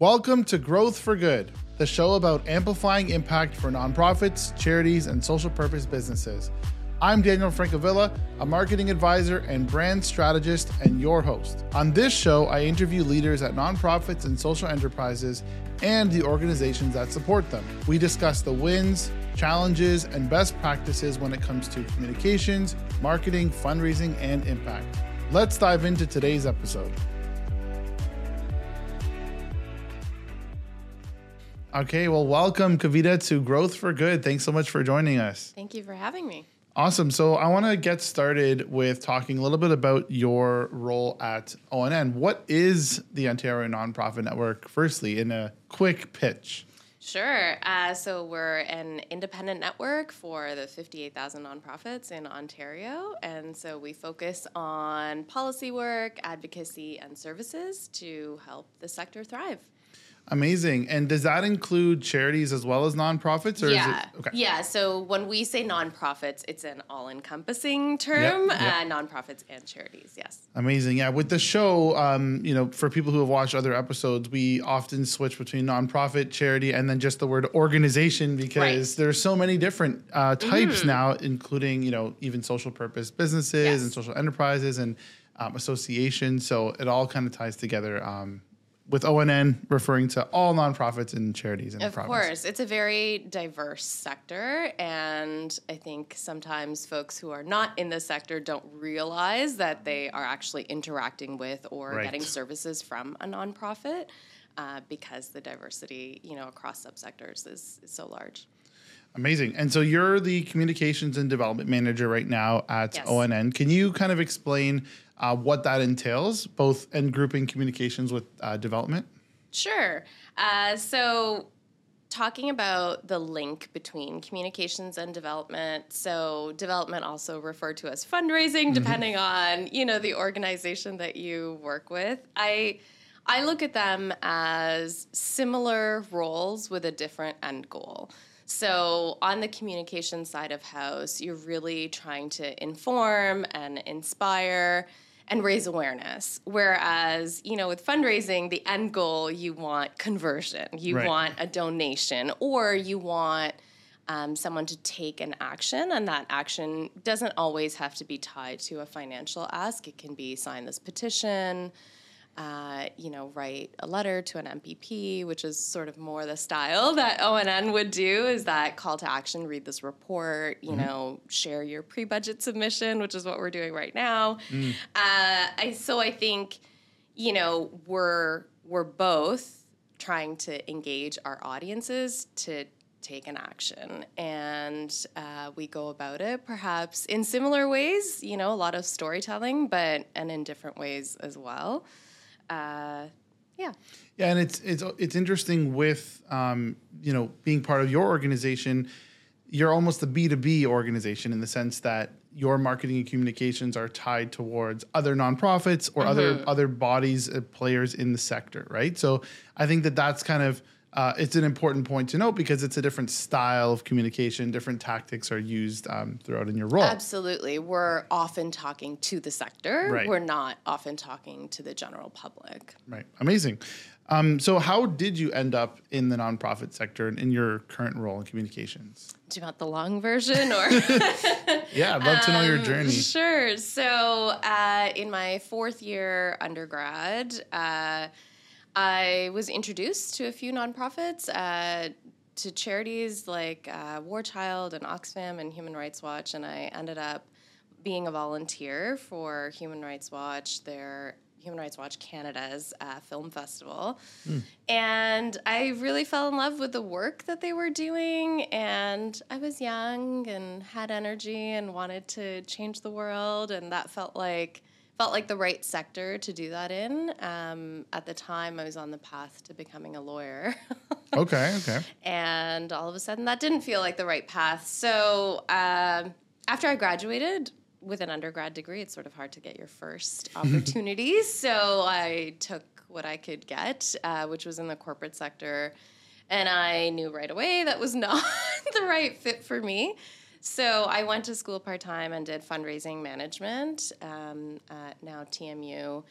Welcome to Growth for Good, the show about amplifying impact for nonprofits, charities, and social purpose businesses. I'm Daniel Francavilla, a marketing advisor and brand strategist, and your host. On this show, I interview leaders at nonprofits and social enterprises and the organizations that support them. We discuss the wins, challenges, and best practices when it comes to communications, marketing, fundraising, and impact. Let's dive into today's episode. Okay, well, welcome, Kavita, to Growth for Good. Thanks so much for joining us. Thank you for having me. Awesome. So I want to get started with talking a little bit about your role at ONN. What is the Ontario Nonprofit Network, firstly, in a quick pitch? Sure. Uh, so we're an independent network for the 58,000 nonprofits in Ontario. And so we focus on policy work, advocacy, and services to help the sector thrive. Amazing. And does that include charities as well as nonprofits? Or yeah. It, okay. Yeah. So when we say nonprofits, it's an all encompassing term, yep, yep. Uh, nonprofits and charities. Yes. Amazing. Yeah. With the show, um, you know, for people who have watched other episodes, we often switch between nonprofit, charity, and then just the word organization because right. there's so many different uh, types mm-hmm. now, including, you know, even social purpose businesses yes. and social enterprises and um, associations. So it all kind of ties together. Um, with ONN referring to all nonprofits and charities in of the province. Of course, it's a very diverse sector, and I think sometimes folks who are not in the sector don't realize that they are actually interacting with or right. getting services from a nonprofit uh, because the diversity, you know, across subsectors is, is so large. Amazing. And so you're the communications and development manager right now at yes. ONN. Can you kind of explain uh, what that entails, both and grouping communications with uh, development? Sure. Uh, so, talking about the link between communications and development. So, development also referred to as fundraising, mm-hmm. depending mm-hmm. on you know the organization that you work with. I I look at them as similar roles with a different end goal. So, on the communication side of house, you're really trying to inform and inspire and raise awareness. Whereas, you know, with fundraising, the end goal, you want conversion, you right. want a donation, or you want um, someone to take an action, and that action doesn't always have to be tied to a financial ask. It can be sign this petition, uh, you know, write a letter to an MPP, which is sort of more the style that ONN would do, is that call to action, read this report, you mm-hmm. know, share your pre budget submission, which is what we're doing right now. Mm. Uh, I, so I think, you know, we're, we're both trying to engage our audiences to take an action. And uh, we go about it perhaps in similar ways, you know, a lot of storytelling, but and in different ways as well uh, yeah. Yeah, and it's it's it's interesting with um, you know being part of your organization. You're almost a B two B organization in the sense that your marketing and communications are tied towards other nonprofits or mm-hmm. other other bodies, uh, players in the sector, right? So I think that that's kind of uh, it's an important point to note because it's a different style of communication. Different tactics are used um, throughout in your role. Absolutely. We're often talking to the sector. Right. We're not often talking to the general public. Right. Amazing. Um, so, how did you end up in the nonprofit sector and in your current role in communications? Do you want the long version or? yeah, I'd love to know your um, journey. Sure. So, uh, in my fourth year undergrad, uh, I was introduced to a few nonprofits, uh, to charities like uh, War Child and Oxfam and Human Rights Watch, and I ended up being a volunteer for Human Rights Watch, their Human Rights Watch Canada's uh, film festival. Mm. And I really fell in love with the work that they were doing. And I was young and had energy and wanted to change the world. And that felt like felt like the right sector to do that in. Um, at the time, I was on the path to becoming a lawyer. okay, okay. And all of a sudden, that didn't feel like the right path. So um, after I graduated with an undergrad degree, it's sort of hard to get your first opportunities. so I took what I could get, uh, which was in the corporate sector. And I knew right away that was not the right fit for me. So I went to school part time and did fundraising management um, at now TMU.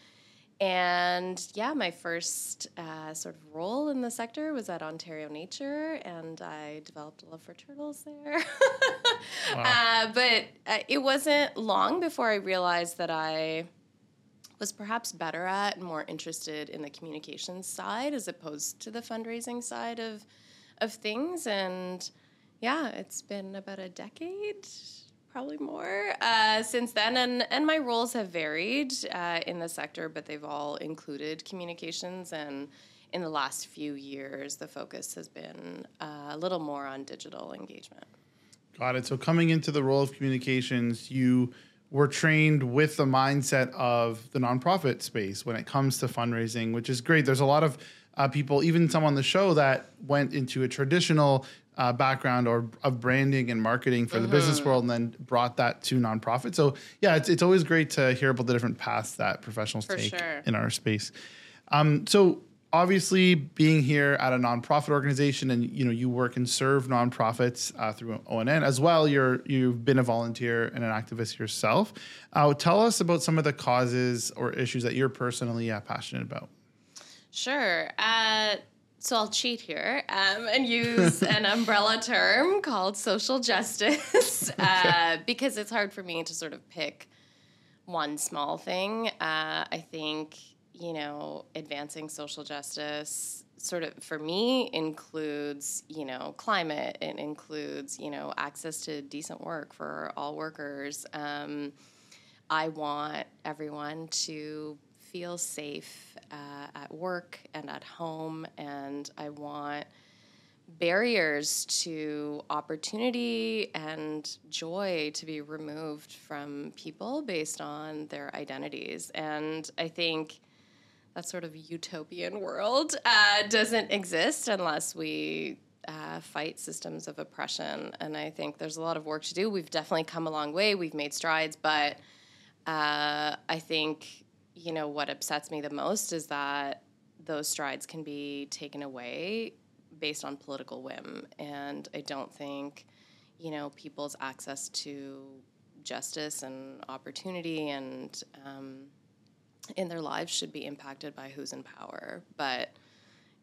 and yeah, my first uh, sort of role in the sector was at Ontario Nature, and I developed a love for turtles there. wow. uh, but uh, it wasn't long before I realized that I was perhaps better at and more interested in the communications side as opposed to the fundraising side of of things. And yeah, it's been about a decade probably more uh, since then. And, and my roles have varied uh, in the sector, but they've all included communications. And in the last few years, the focus has been uh, a little more on digital engagement. Got it. So, coming into the role of communications, you were trained with the mindset of the nonprofit space when it comes to fundraising, which is great. There's a lot of uh, people, even some on the show, that went into a traditional uh, background or of branding and marketing for mm-hmm. the business mm-hmm. world and then brought that to nonprofit. So yeah, it's, it's always great to hear about the different paths that professionals for take sure. in our space. Um, so obviously being here at a nonprofit organization and you know you work and serve nonprofits uh, through ONN as well you're you've been a volunteer and an activist yourself uh, tell us about some of the causes or issues that you're personally uh, passionate about sure uh, so I'll cheat here um, and use an umbrella term called social justice uh, because it's hard for me to sort of pick one small thing. Uh, I think, you know, advancing social justice sort of for me includes, you know, climate, it includes, you know, access to decent work for all workers. Um, I want everyone to feel safe uh, at work and at home, and I want barriers to opportunity and joy to be removed from people based on their identities. And I think that sort of utopian world uh, doesn't exist unless we uh, fight systems of oppression. And I think there's a lot of work to do. We've definitely come a long way, we've made strides, but uh, I think you know, what upsets me the most is that those strides can be taken away based on political whim. And I don't think, you know, people's access to justice and opportunity and um, in their lives should be impacted by who's in power. But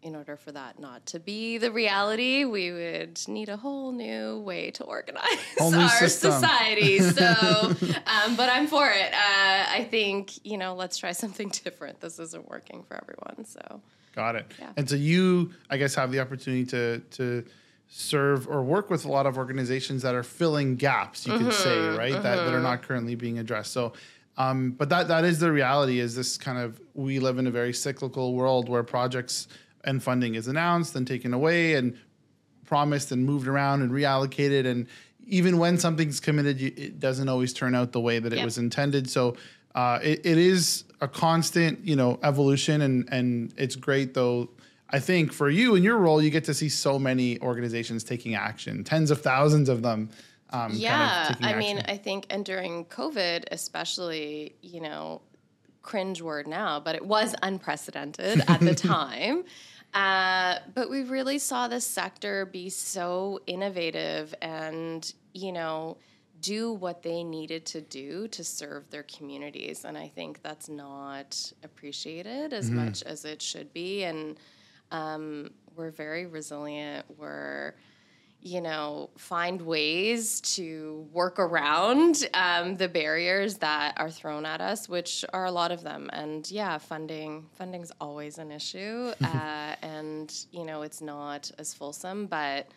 in order for that not to be the reality, we would need a whole new way to organize our system. society. So, um, but I'm for it. Uh, I think you know, let's try something different. This isn't working for everyone. So, got it. Yeah. And so you, I guess, have the opportunity to to serve or work with a lot of organizations that are filling gaps. You mm-hmm, could say, right, mm-hmm. that that are mm-hmm. not currently being addressed. So. Um, but that that is the reality. Is this kind of we live in a very cyclical world where projects and funding is announced and taken away and promised and moved around and reallocated. And even when something's committed it doesn't always turn out the way that it yep. was intended. So uh, it, it is a constant you know evolution and and it's great though i think for you in your role you get to see so many organizations taking action tens of thousands of them um, yeah kind of i mean i think and during covid especially you know cringe word now but it was unprecedented at the time uh, but we really saw the sector be so innovative and, you know, do what they needed to do to serve their communities. And I think that's not appreciated as mm-hmm. much as it should be. And um, we're very resilient. We're, you know, find ways to work around um, the barriers that are thrown at us, which are a lot of them. And yeah, funding funding's always an issue, uh, and you know, it's not as fulsome. But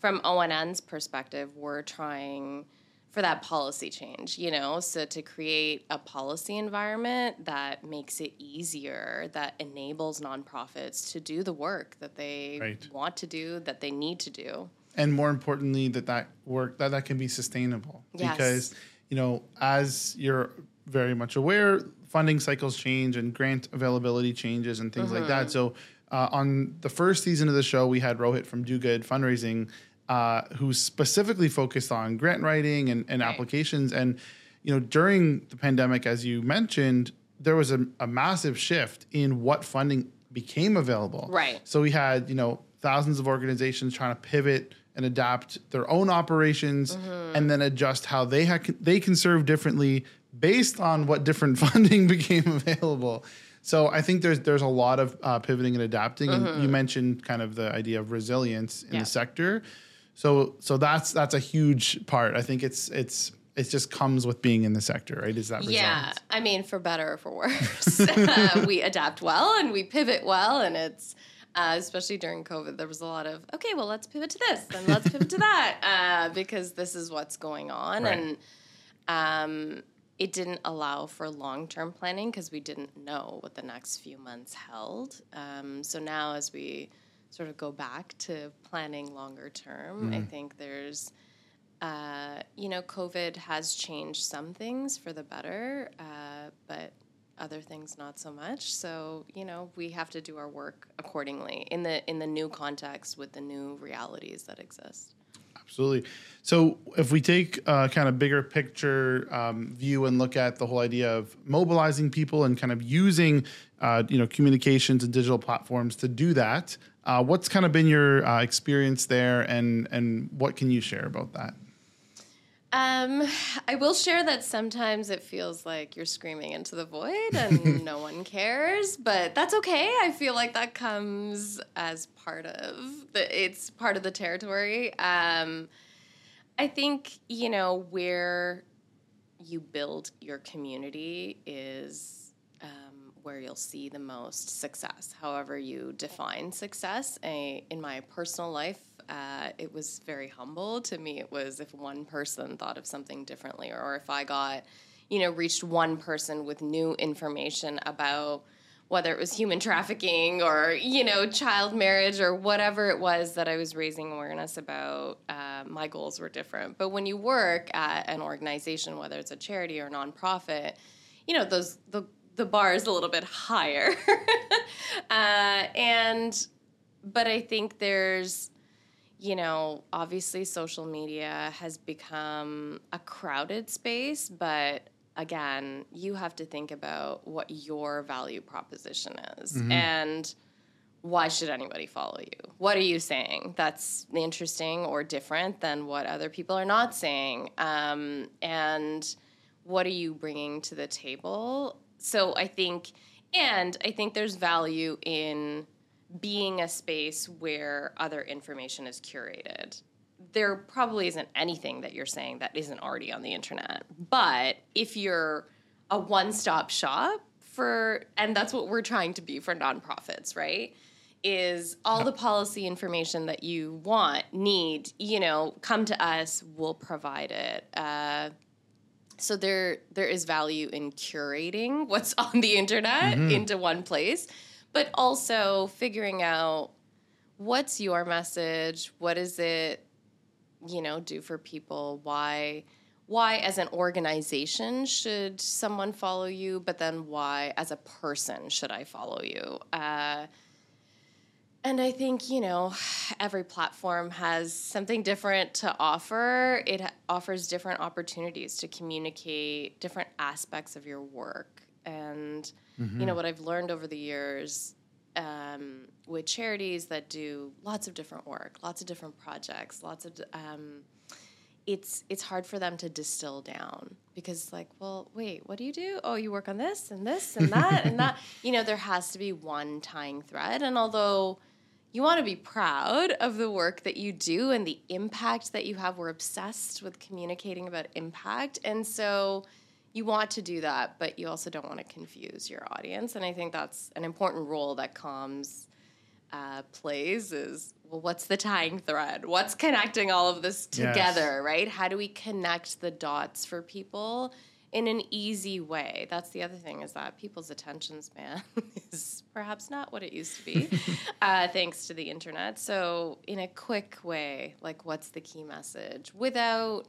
from ONN's perspective, we're trying for that policy change, you know, so to create a policy environment that makes it easier, that enables nonprofits to do the work that they right. want to do, that they need to do and more importantly that that work that that can be sustainable yes. because you know as you're very much aware funding cycles change and grant availability changes and things mm-hmm. like that mm-hmm. so uh, on the first season of the show we had rohit from do good fundraising uh, who specifically focused on grant writing and, and right. applications and you know during the pandemic as you mentioned there was a, a massive shift in what funding became available right so we had you know thousands of organizations trying to pivot and adapt their own operations mm-hmm. and then adjust how they ha- they can serve differently based on what different funding became available. So I think there's there's a lot of uh, pivoting and adapting. And you mentioned kind of the idea of resilience in Mm-hmm. Yeah. the sector. So so that's that's a huge part. I think it's it's it just comes with being in the sector, right? Is that Yeah, resilience? I mean, for better or for worse, uh, we adapt well and we pivot well, and it's uh, especially during COVID, there was a lot of okay, well, let's pivot to this and let's pivot to that uh, because this is what's going on, Right. and um, it didn't allow for long term planning because we didn't know what the next few months held. Um, so now, as we sort of go back to planning longer term, I think there's uh, you know, COVID has changed some things for the better, uh, but other things not so much. So you know, we have to do our work accordingly in the in the new context with the new realities that exist. Absolutely. So if we take a kind of bigger picture um, view and look at the whole idea of mobilizing people and kind of using, uh, you know, communications and digital platforms to do that, uh, what's kind of been your uh, experience there, and and what can you share about that? Um, I will share that sometimes it feels like you're screaming into the void and no one cares, but that's okay. I feel like that comes as part of the it's part of the territory. Um, I think, you know, where you build your community is um, where you'll see the most success, however you define success. A, in my personal life, uh, it was very humble. To me, it was if one person thought of something differently, or if I got, you know, reached one person with new information about whether it was human trafficking or you know child marriage or whatever it was that i was raising awareness about uh, my goals were different but when you work at an organization whether it's a charity or a nonprofit you know those the, the bar is a little bit higher uh, and but i think there's you know, obviously social media has become a crowded space, but again, you have to think about what your value proposition is and why should anybody follow you? What are you saying that's interesting or different than what other people are not saying? Um, and what are you bringing to the table? So I think, and I think there's value in being a space where other information is curated. There probably isn't anything that you're saying that isn't already on the internet. But if you're a one stop shop for, and that's what we're trying to be for nonprofits, right? Is all the policy information that you want, need, you know, come to us, we'll provide it. Uh, so there there is value in curating what's on the internet into one place but also figuring out what's your message what does it you know do for people why why as an organization should someone follow you but then why as a person should i follow you uh, and I think, you know, every platform has something different to offer. It offers different opportunities to communicate different aspects of your work. And, you know, what I've learned over the years um, with charities that do lots of different work, lots of different projects, lots of. Um, it's it's hard for them to distill down because like well wait what do you do? Oh you work on this and this and that and that. You know there has to be one tying thread. And although you want to be proud of the work that you do and the impact that you have we're obsessed with communicating about impact. And so you want to do that but you also don't want to confuse your audience. And i think that's an important role that comms uh, plays is well what's the tying thread? What's connecting all of this Yes. together right? How do we connect the dots for people in an easy way? That's the other thing is that people's attention span is perhaps not what it used to be uh, thanks to the internet. So in a quick way like what's the key message? Without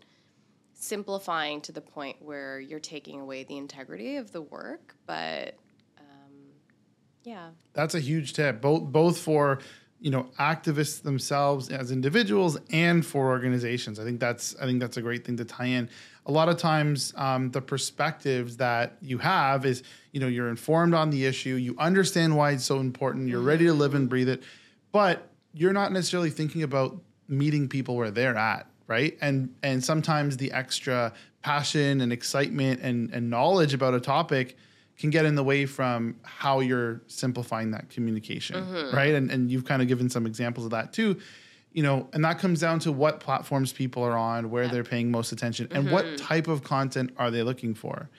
simplifying to the point where you're taking away the integrity of the work but um, yeah That's a huge tip, both both for you know activists themselves as individuals and for organizations. I think that's I think that's a great thing to tie in. A lot of times, um, the perspectives that you have is you know you're informed on the issue, you understand why it's so important, you're ready to live and breathe it, but you're not necessarily thinking about meeting people where they're at right and and sometimes the extra passion and excitement and and knowledge about a topic can get in the way from how you're simplifying that communication, mm-hmm. right? And and you've kind of given some examples of that too. You know, and that comes down to what platforms people are on, where they're paying most attention, and what mm-hmm. type of content are they looking for.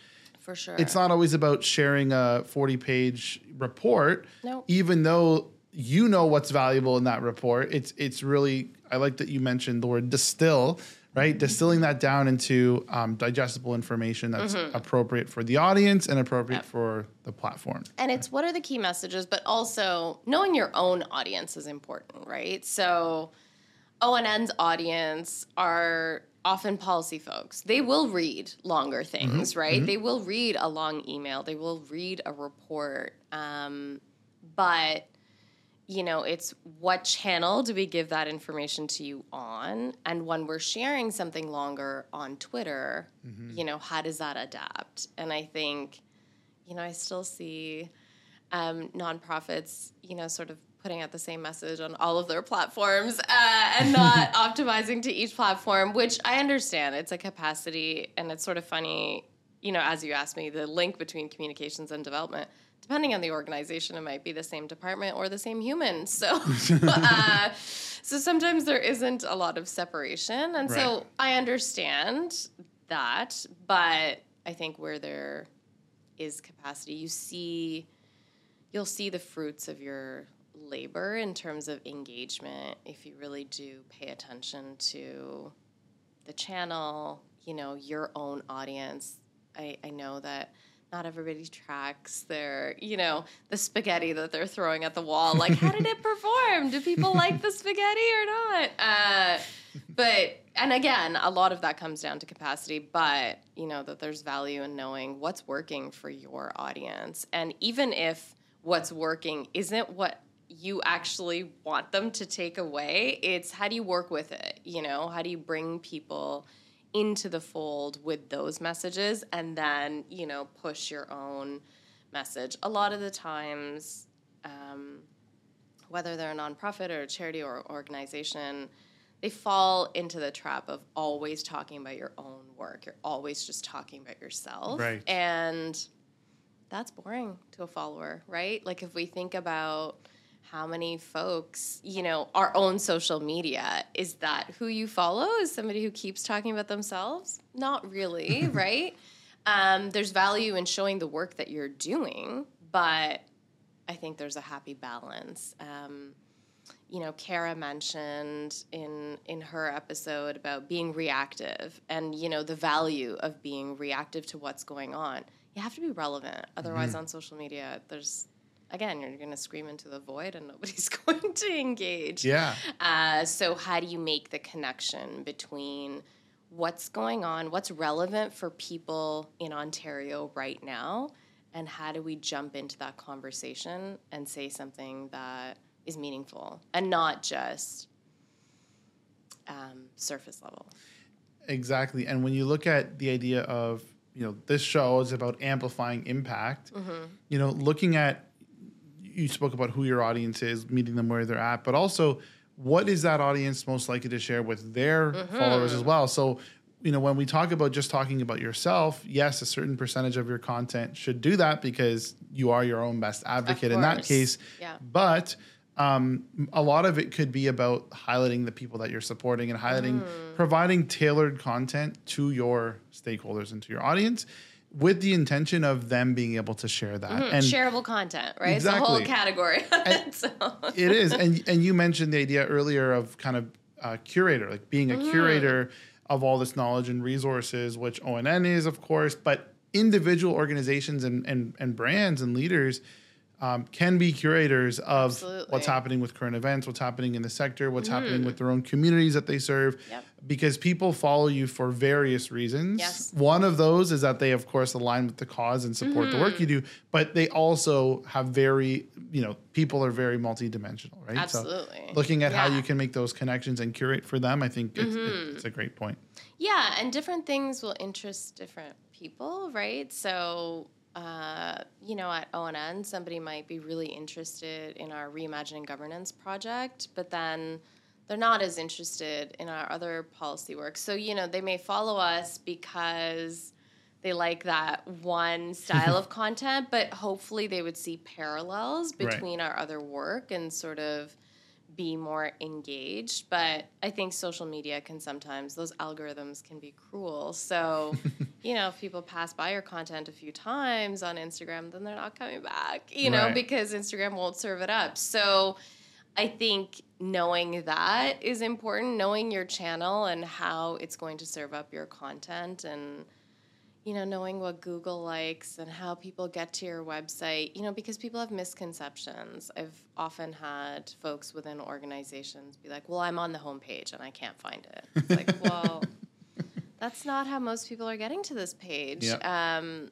For sure. It's not always about sharing a 40 page report, No. even though you know what's valuable in that report. It's it's really I like that you mentioned the word distill, right? Distilling that down into um, digestible information that's appropriate for the audience and appropriate Mm-hmm. Yep. for the platform. And it's what are the key messages, but also knowing your own audience is important, right? So ONN's audience are often policy folks. They will read longer things, right? They will read a long email. They will read a report. Um, but you know, it's what channel do we give that information to you on? And when we're sharing something longer on Twitter, you know, how does that adapt? And I think, you know, I still see um, nonprofits, you know, sort of putting out the same message on all of their platforms uh, and not optimizing to each platform, which I understand. It's a capacity, and it's sort of funny, you know, as you asked me, the link between communications and development. Depending on the organization, it might be the same department or the same human. So, uh, so sometimes there isn't a lot of separation, and Right. so I understand that, but I think where there is capacity, you see you'll see the fruits of your labor in terms of engagement if you really do pay attention to the channel, you know, your own audience. I, I know that not everybody tracks their, you know, the spaghetti that they're throwing at the wall. Like, how did it perform? Do people like the spaghetti or not? Uh, but, and again, a lot of that comes down to capacity, but, you know, that there's value in knowing what's working for your audience. And even if what's working isn't what you actually want them to take away, it's how do you work with it? You know, how do you bring people into the fold with those messages and then, you know, push your own message? A lot of the times, um, whether they're a nonprofit or a charity or organization, they fall into the trap of always talking about your own work. You're always just talking about yourself. Right. And that's boring to a follower, right? Like if we think about how many folks, you know, our own social media, is that who you follow? Is somebody who keeps talking about themselves? Not really, right? Um, there's value in showing the work that you're doing, but I think there's a happy balance. Um, you know, Kara mentioned in in her episode about being reactive and you know the value of being reactive to what's going on. You have to be relevant, otherwise, on social media, there's again you're going to scream into the void and nobody's going to engage. Yeah. Uh, so, how do you make the connection between what's going on, what's relevant for people in Ontario right now, and how do we jump into that conversation and say something that is meaningful and not just um, surface level? Exactly. And when you look at the idea of, you know, this show is about amplifying impact, you know, looking at, you spoke about who your audience is, meeting them where they're at, but also what is that audience most likely to share with their followers as well? So, you know, when we talk about just talking about yourself, yes, a certain percentage of your content should do that because you are your own best advocate in that case. Yeah. But um, a lot of it could be about highlighting the people that you're supporting and highlighting, Mm. providing tailored content to your stakeholders and to your audience with the intention of them being able to share that. Mm-hmm. And Shareable content, right? Exactly. It's a whole category. so, it is. And, and you mentioned the idea earlier of kind of a curator, like being a mm-hmm. curator of all this knowledge and resources, which ONN is, of course, but individual organizations and, and, and brands and leaders um, can be curators of Absolutely. what's happening with current events, what's happening in the sector, what's happening with their own communities that they serve. Yep. Because people follow you for various reasons. Yes. One of those is that they, of course, align with the cause and support the work you do, but they also have very, you know, people are very multidimensional, right? Absolutely. So looking at how Yeah. Mm-hmm. you can make those connections and curate for them, I think it's, it's a great point. Yeah, and different things will interest different people, right? So, uh, you know, at ONN, somebody might be really interested in our reimagining governance project, but then they're not as interested in our other policy work. So, you know, they may follow us because they like that one style of content, but hopefully they would see parallels Right. between our other work and sort of be more engaged. But I think social media can sometimes, those algorithms can be cruel. So, you know, if people pass by your content a few times on Instagram, then they're not coming back, you know, Right. because Instagram won't serve it up. So, I think knowing that is important, knowing your channel and how it's going to serve up your content and you know, knowing what Google likes and how people get to your website, you know, because people have misconceptions. I've often had folks within organizations be like, "Well, I'm on the homepage and I can't find it." It's like, "Well, that's not how most people are getting to this page." Yeah. Um,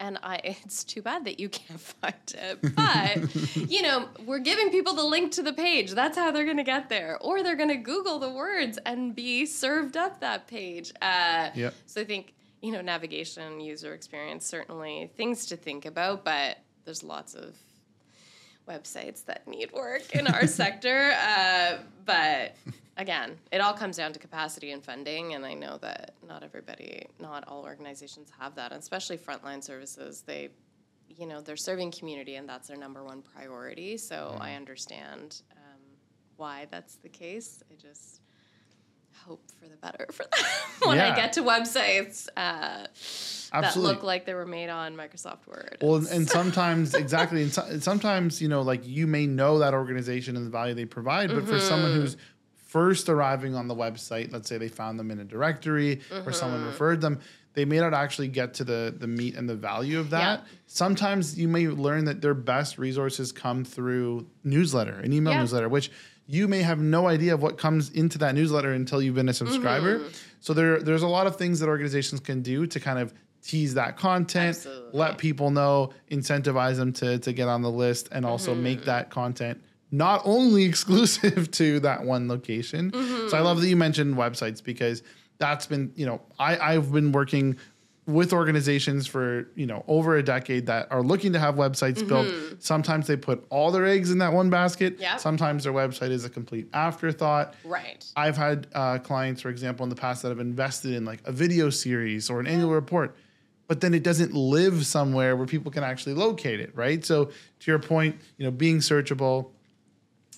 and I, it's too bad that you can't find it. But, you know, we're giving people the link to the page. That's how they're going to get there. Or they're going to Google the words and be served up that page. Uh, Yep. So I think, you know, navigation, user experience, certainly things to think about, but there's lots of websites that need work in our sector. Uh, but again, it all comes down to capacity and funding. And I know that not everybody, not all organizations have that, and especially frontline services. They, you know, they're serving community, and that's their number one priority. So I understand um, why that's the case. I just hope for the better for them when Yeah. I get to websites uh, that look like they were made on Microsoft Word. Well, and, and sometimes exactly, and, so, and sometimes you know, like you may know that organization and the value they provide, but for someone Mm-hmm. who's first arriving on the website, let's say they found them in a directory or someone Mm-hmm. referred them, they may not actually get to the the meat and the value of that. Yeah. Sometimes you may learn that their best resources come through newsletter, an email Yeah. newsletter, which you may have no idea of what comes into that newsletter until you've been a subscriber. Mm-hmm. So there there's a lot of things that organizations can do to kind of tease that content, Absolutely. let people know, incentivize them to to get on the list, and also Mm-hmm. make that content not only exclusive to that one location. Mm-hmm. So I love that you mentioned websites because that's been you know I I've been working with organizations for you know over a decade that are looking to have websites built sometimes they put all their eggs in that one basket Mm-hmm. Yep. sometimes their website is a complete afterthought right. I've had uh, clients, for example, in the past that have invested in like a video series or an annual report, but then it doesn't live somewhere where people can actually locate it, right? So to your point, you know, being searchable,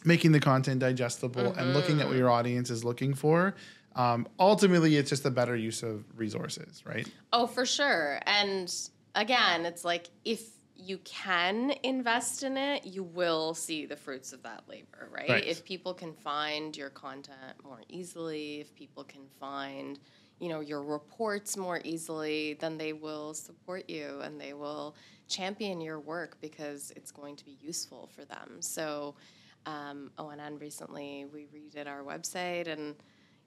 making the content digestible, and looking at what your audience is looking for. Um, ultimately, it's just a better use of resources, right? Oh, for sure. And again, it's like if you can invest in it, you will see the fruits of that labor, right? Right. If people can find your content more easily, if people can find, you know, your reports more easily, then they will support you and they will champion your work because it's going to be useful for them. So, um, ONN recently we redid our website and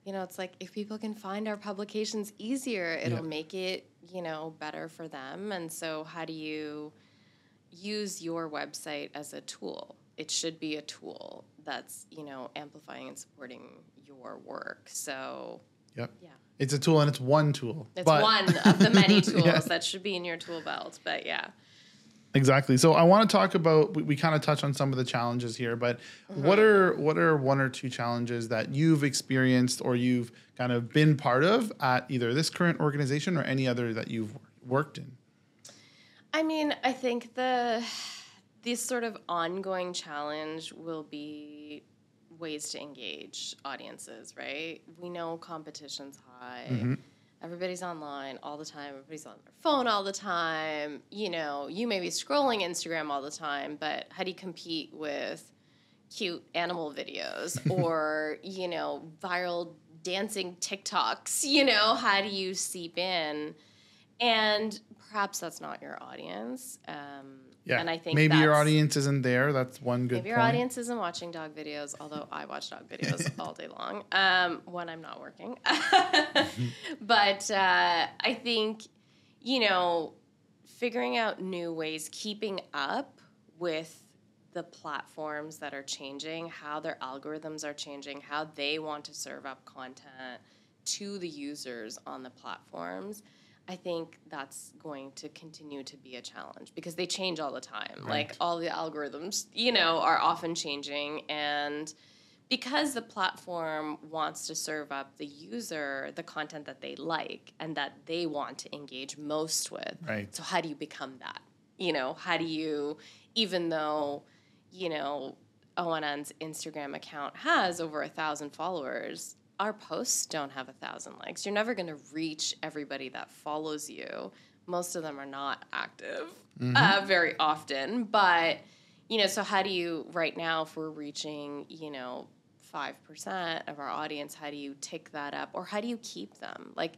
you know, it's like if people can find our publications easier, it'll Yeah. make it, you know, better for them. And so, how do you use your website as a tool? It should be a tool that's, you know, amplifying and supporting your work. So, Yep. yeah, It's a tool and it's one tool. it's one of the many tools Yeah. that should be in your tool belt. But yeah. Exactly. So I want to talk about we, we kind of touch on some of the challenges here, but what mm-hmm. are what are one or two challenges that you've experienced or you've kind of been part of at either this current organization or any other that you've worked in? I mean, I think the this sort of ongoing challenge will be ways to engage audiences, right? We know competition's high. Mm-hmm. Everybody's online all the time. Everybody's on their phone all the time. You know, you may be scrolling Instagram all the time, but how do you compete with cute animal videos or, you know, viral dancing TikToks? You know, how do you seep in? And perhaps that's not your audience. Um, Yeah. and I think maybe your audience isn't there. That's one good Maybe your point. audience isn't watching dog videos, although I watch dog videos all day long um, when I'm not working. but uh, I think, you know, figuring out new ways, keeping up with the platforms that are changing, how their algorithms are changing, how they want to serve up content to the users on the platforms. I think that's going to continue to be a challenge because they change all the time. Like all the algorithms, you know, are often changing and because the platform wants to serve up the user the content that they like and that they want to engage most with. Right. So how do you become that? You know, how do you even though, you know, ONN's Instagram account has over a thousand followers, our posts don't have a thousand likes. You're never going to reach everybody that follows you. Most of them are not active uh, very often, but you know, so how do you right now if we're reaching, you know, five percent of our audience, how do you tick that up, or how do you keep them like?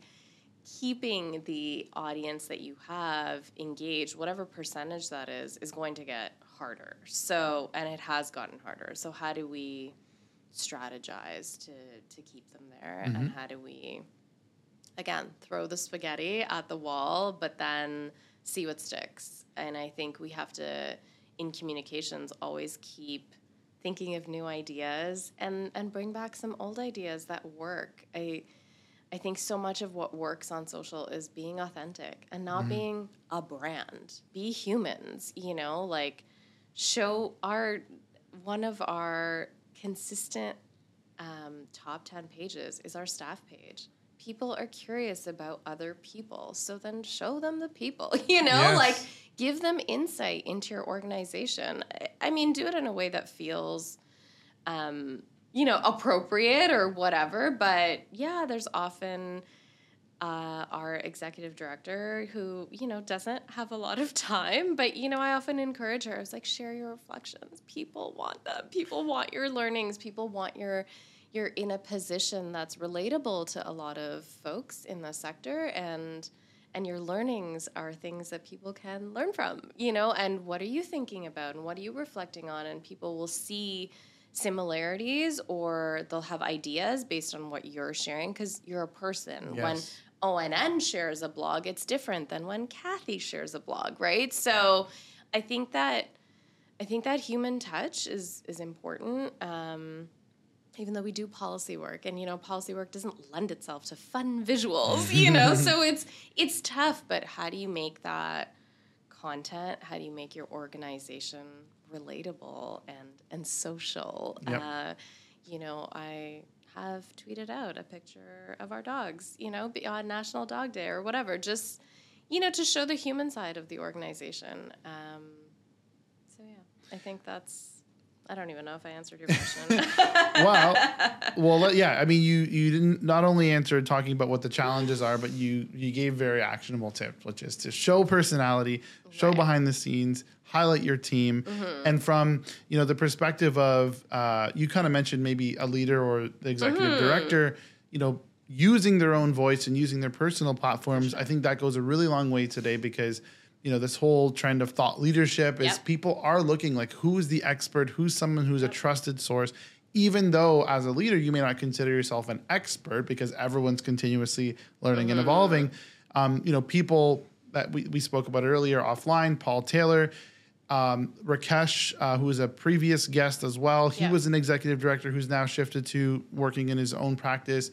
keeping the audience that you have engaged, whatever percentage that is, is going to get harder. So, and it has gotten harder. So, how do we strategize to to keep them there, and mm-hmm. how do we, again, throw the spaghetti at the wall, but then see what sticks? And I think we have to, in communications, always keep thinking of new ideas and and bring back some old ideas that work. I I think so much of what works on social is being authentic and not mm-hmm. being a brand. Be humans, you know, like show our one of our consistent um, top 10 pages is our staff page. People are curious about other people, so then show them the people, you know, Yes. like give them insight into your organization. I- I mean, do it in a way that feels um, you know, appropriate or whatever. But yeah, there's often uh, our executive director who, you know, doesn't have a lot of time. But, you know, I often encourage her. I was like, share your reflections. People want them. People want your learnings. People want your. You're in a position that's relatable to a lot of folks in the sector, and and your learnings are things that people can learn from. You know, and what are you thinking about, and what are you reflecting on, and people will see similarities or they'll have ideas based on what you're sharing because you're a person. Yes. ONN shares a blog, it's different than when Cathy shares a blog, right? So I think that I think that human touch is is important. Um, even though we do policy work and you know policy work doesn't lend itself to fun visuals you know so it's it's tough but how do you make that content how do you make your organization relatable and and social Yep. uh, you know i have tweeted out a picture of our dogs you know on national dog day or whatever just you know to show the human side of the organization. Um, so yeah i think that's i don't even know if i answered your question well, well, yeah. I mean, you you didn't not only answer talking about what the challenges are, but you you gave very actionable tips, which is to show personality, show Right. behind the scenes, highlight your team, and from you know the perspective of uh, you kind of mentioned maybe a leader or the executive director, you know. Using their own voice and using their personal platforms, I think that goes a really long way today because you know this whole trend of thought leadership is Yep. people are looking like who's the expert who's someone who's a trusted source even though as a leader you may not consider yourself an expert because everyone's continuously learning and evolving. Um, you know people that we, we spoke about earlier offline paul taylor um, rakesh uh, who was a previous guest as well. He was an executive director who's now shifted to working in his own practice.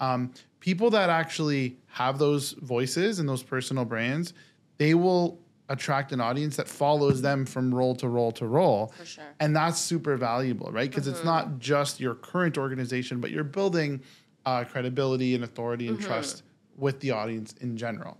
Um, people that actually have those voices and those personal brands they will attract an audience that follows them from role to role to role For sure. and that's super valuable right? Because it's not just your current organization but you're building uh, credibility and authority and trust with the audience in general.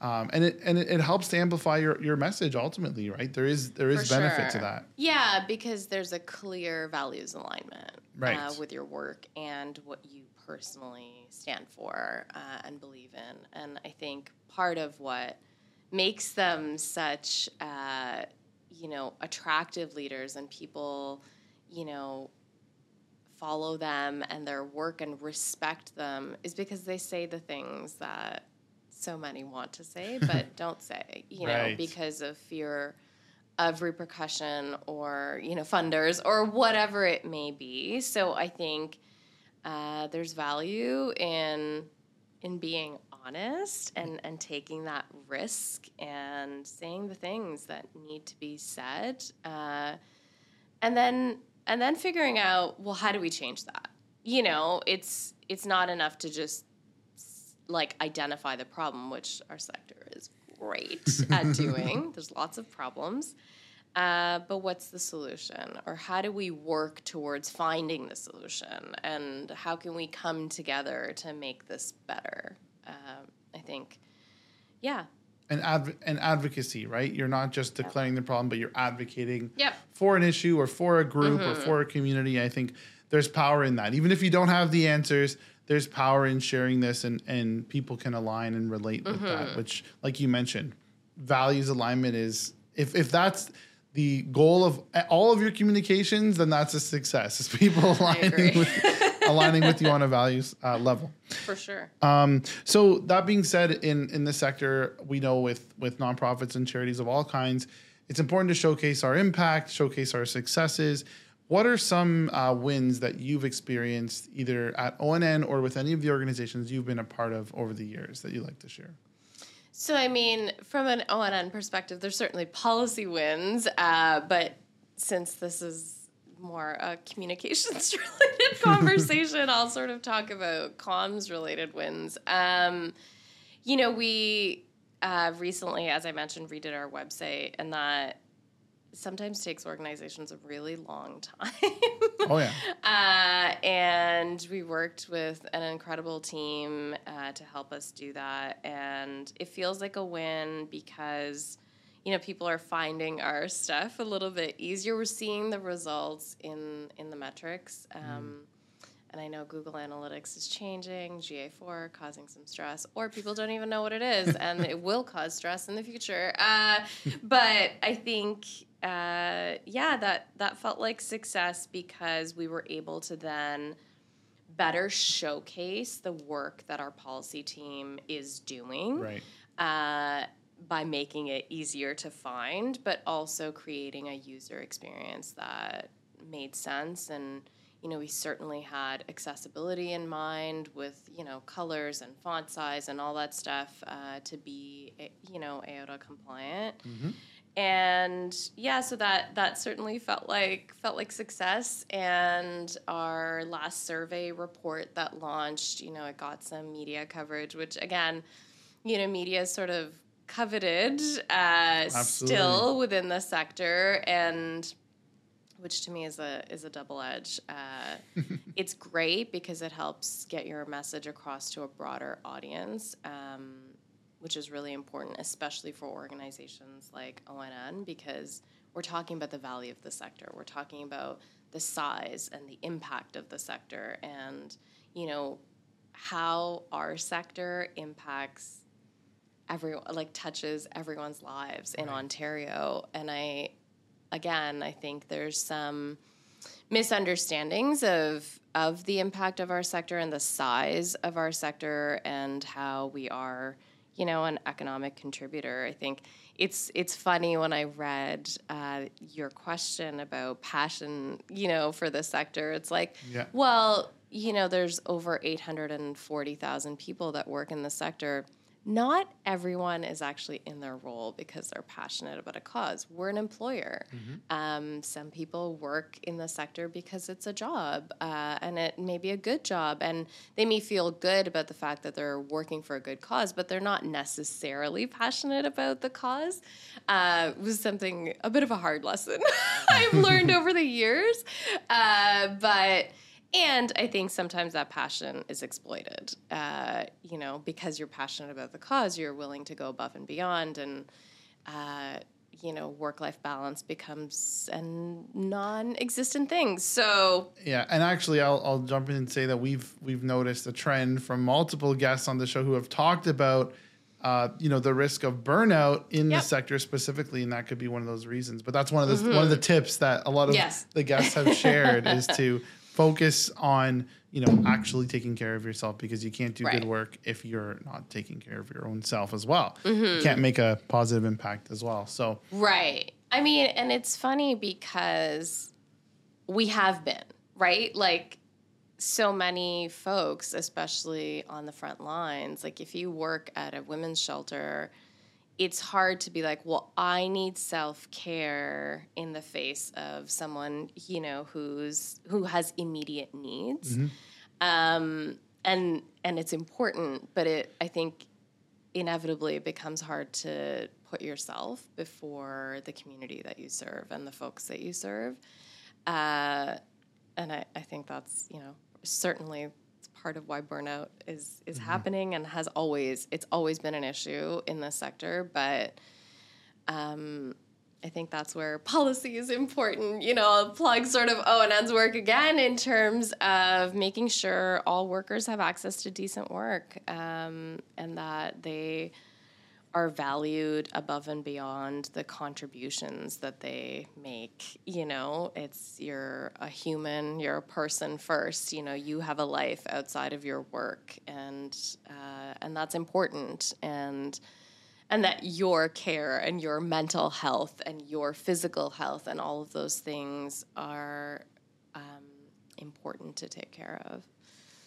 Um, and it and it, it helps to amplify your, your message ultimately right? There is there is For benefit to that. Yeah, because there's a clear values alignment Right. uh, with your work and what you personally stand for uh, and believe in. And I think part of what makes them such, uh, you know, attractive leaders and people, you know, follow them and their work and respect them is because they say the things that so many want to say but don't say, you know, Right. because of fear of repercussion or you know funders or whatever it may be. So I think uh, there's value in in being honest and and taking that risk and saying the things that need to be said, uh, and then and then figuring out well how do we change that? You know, it's it's not enough to just like identify the problem, which our sector is great at doing. There's lots of problems. Uh, but what's the solution? Or how do we work towards finding the solution? And how can we come together to make this better? Um, I think, yeah. And, adv- and advocacy, right? You're not just declaring the problem, but you're advocating Yep. for an issue or for a group or mm-hmm. for a community. I think there's power in that. Even if you don't have the answers, there's power in sharing this and, and people can align and relate with that, mm-hmm. which, like you mentioned, values alignment is if, if that's the goal of eh, all of your communications, then that's a success. Is people aligning with aligning with you on a values uh, level. For sure. Um, so that being said, in in this sector, we know with with nonprofits and charities of all kinds, it's important to showcase our impact, showcase our successes. What are some uh, wins that you've experienced either at ONN or with any of the organizations you've been a part of over the years that you'd like to share? So, I mean, from an ONN perspective, there's certainly policy wins, uh, but since this is more a communications related conversation, I'll sort of talk about comms related wins. Um, you know, we uh, recently, as I mentioned, redid our website, and that sometimes takes organizations a really long time. Oh yeah, Uh, and we worked with an incredible team uh, to help us do that. And it feels like a win because, you know, people are finding our stuff a little bit easier. We're seeing the results in in the metrics. Um, And I know Google Analytics is changing, GA4 causing some stress, or people don't even know what it is, and it will cause stress in the future. Uh, but I think, uh, yeah, that that felt like success because we were able to then better showcase the work that our policy team is doing right. uh, by making it easier to find, but also creating a user experience that made sense. And, you know, we certainly had accessibility in mind with, you know, colors and font size and all that stuff uh, to be, eh, you know, AODA compliant. And yeah, so that that certainly felt like felt like success. And our last survey report that launched, you know, it got some media coverage, which again, you know, media is sort of coveted uh, still within the sector, and which to me is a is a double edge. Uh, it's great because it helps get your message across to a broader audience, um, which is really important, especially for organizations like ONN, because we're talking about the value of the sector. We're talking about the size and the impact of the sector, and you know how our sector impacts everyone like touches everyone's lives in Ontario. And I again I think there's some misunderstandings of of the impact of our sector and the size of our sector and how we are you know an economic contributor. I think it's it's funny when I read uh, your question about passion you know for the sector. It's like Yeah. well you know there's over 840,000 people that work in the sector not everyone is actually in their role because they're passionate about a cause. We're an employer. Um, some people work in the sector because it's a job uh, and it may be a good job. And they may feel good about the fact that they're working for a good cause, but they're not necessarily passionate about the cause. Uh, was something, a bit of a hard lesson I've learned over the years. Uh, but and I think sometimes that passion is exploited. Uh, you know, because you're passionate about the cause, you're willing to go above and beyond, and uh, you know, work-life balance becomes a non-existent thing. So Yeah, and actually, I'll, I'll jump in and say that we've we've noticed a trend from multiple guests on the show who have talked about, uh, you know, the risk of burnout in Yep. the sector specifically, and that could be one of those reasons. But that's one of the one of the tips that a lot of Yes. the guests have shared is to focus on you know actually taking care of yourself because you can't do Right. good work if you're not taking care of your own self as well. You mm-hmm. can't make a positive impact as well. So Right. I mean, and it's funny because we have been, right? Like so many folks, especially on the front lines, like if you work at a women's shelter, it's hard to be like, well, I need self care in the face of someone, you know, who's who has immediate needs. Um, and and it's important, but it I think inevitably it becomes hard to put yourself before the community that you serve and the folks that you serve. Uh, and I, I think that's, you know, certainly part of why burnout is is mm-hmm. happening and has always it's always been an issue in this sector but um, I think that's where policy is important. You know, I'll plug sort of ONN's work again in terms of making sure all workers have access to decent work um, and that they are valued above and beyond the contributions that they make. You know, it's you're a human, you're a person first. You know, you have a life outside of your work, and uh, and that's important. And and that your care and your mental health and your physical health and all of those things are um, important to take care of.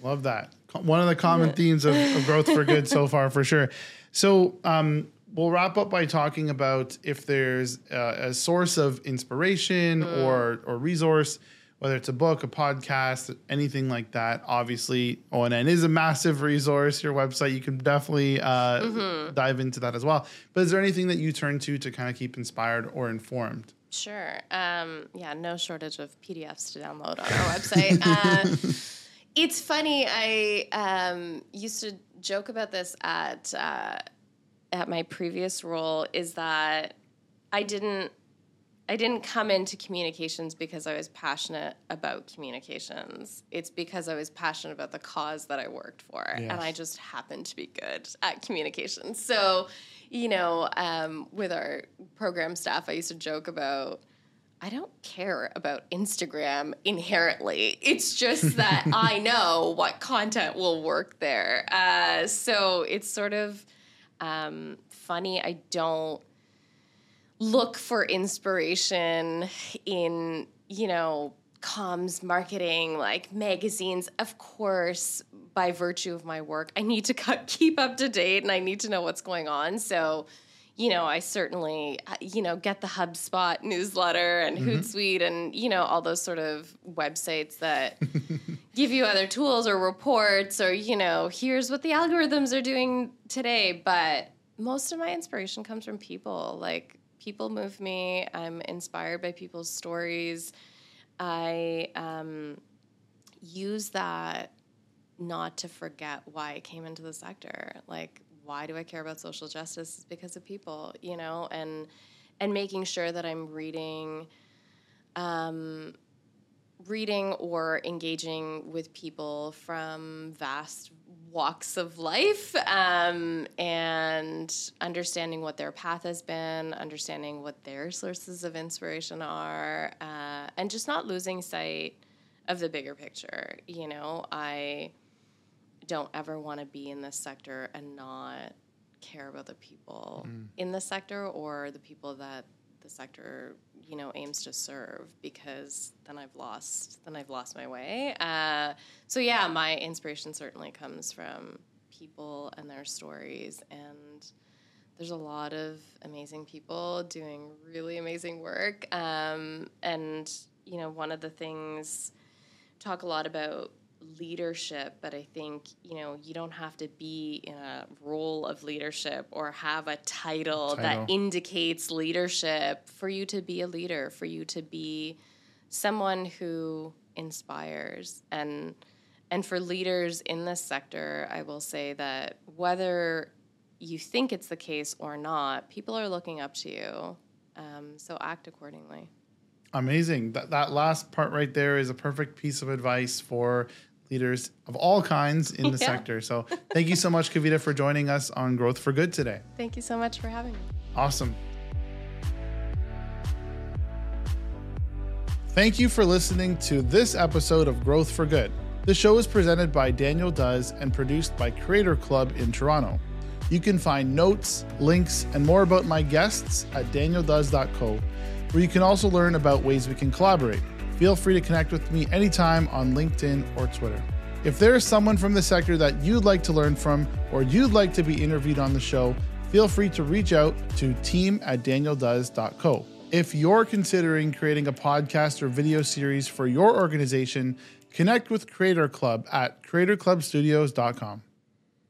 Love that. One of the common themes of, of, growth for good so far, for sure. So um, we'll wrap up by talking about if there's a, a source of inspiration mm. or or resource, whether it's a book, a podcast, anything like that. Obviously, ONN is a massive resource. Your website, you can definitely uh, mm-hmm. dive into that as well. But is there anything that you turn to to kind of keep inspired or informed? Sure. Um, yeah, no shortage of PDFs to download on our website. Uh, it's funny. I um, used to joke about this at uh, at my previous role. Is that I didn't I didn't come into communications because I was passionate about communications. It's because I was passionate about the cause that I worked for, yes. and I just happened to be good at communications. So, you know, um, with our program staff, I used to joke about I don't care about Instagram inherently. It's just that I know what content will work there. Uh, so it's sort of um, funny. I don't look for inspiration in, you know, comms, marketing, like magazines. Of course, by virtue of my work, I need to keep up to date and I need to know what's going on. So, you know, I certainly, uh, you know, get the HubSpot newsletter and mm-hmm. Hootsuite and, you know, all those sort of websites that give you other tools or reports or, you know, here's what the algorithms are doing today. But most of my inspiration comes from people. Like, people move me. I'm inspired by people's stories. I um, use that not to forget why I came into the sector. Like, why do I care about social justice? It's because of people, you know, and and making sure that I'm reading um, reading or engaging with people from vast walks of life um, and understanding what their path has been, understanding what their sources of inspiration are, uh, and just not losing sight of the bigger picture. You know, I don't ever want to be in this sector and not care about the people mm. in the sector or the people that the sector you know aims to serve because then I've lost then I've lost my way. Uh, so yeah, my inspiration certainly comes from people and their stories and there's a lot of amazing people doing really amazing work um, and you know one of the things talk a lot about leadership, but I think, you know, you don't have to be in a role of leadership or have a title, title, that indicates leadership for you to be a leader, for you to be someone who inspires and and for leaders in this sector, I will say that whether you think it's the case or not, people are looking up to you. Um, so act accordingly. Amazing. That that last part right there is a perfect piece of advice for leaders of all kinds in the yeah. sector. So thank you so much, Kavita, for joining us on Growth for Good today. Thank you so much for having me. Awesome. Thank you for listening to this episode of Growth for Good. The show is presented by Daniel Does and produced by Creator Club in Toronto. You can find notes, links, and more about my guests at danieldoes.co, where you can also learn about ways we can collaborate. Feel free to connect with me anytime on LinkedIn or Twitter. If there is someone from the sector that you'd like to learn from or you'd like to be interviewed on the show, feel free to reach out to team at danieldoes.co. If you're considering creating a podcast or video series for your organization, connect with Creator Club at creatorclubstudios.com.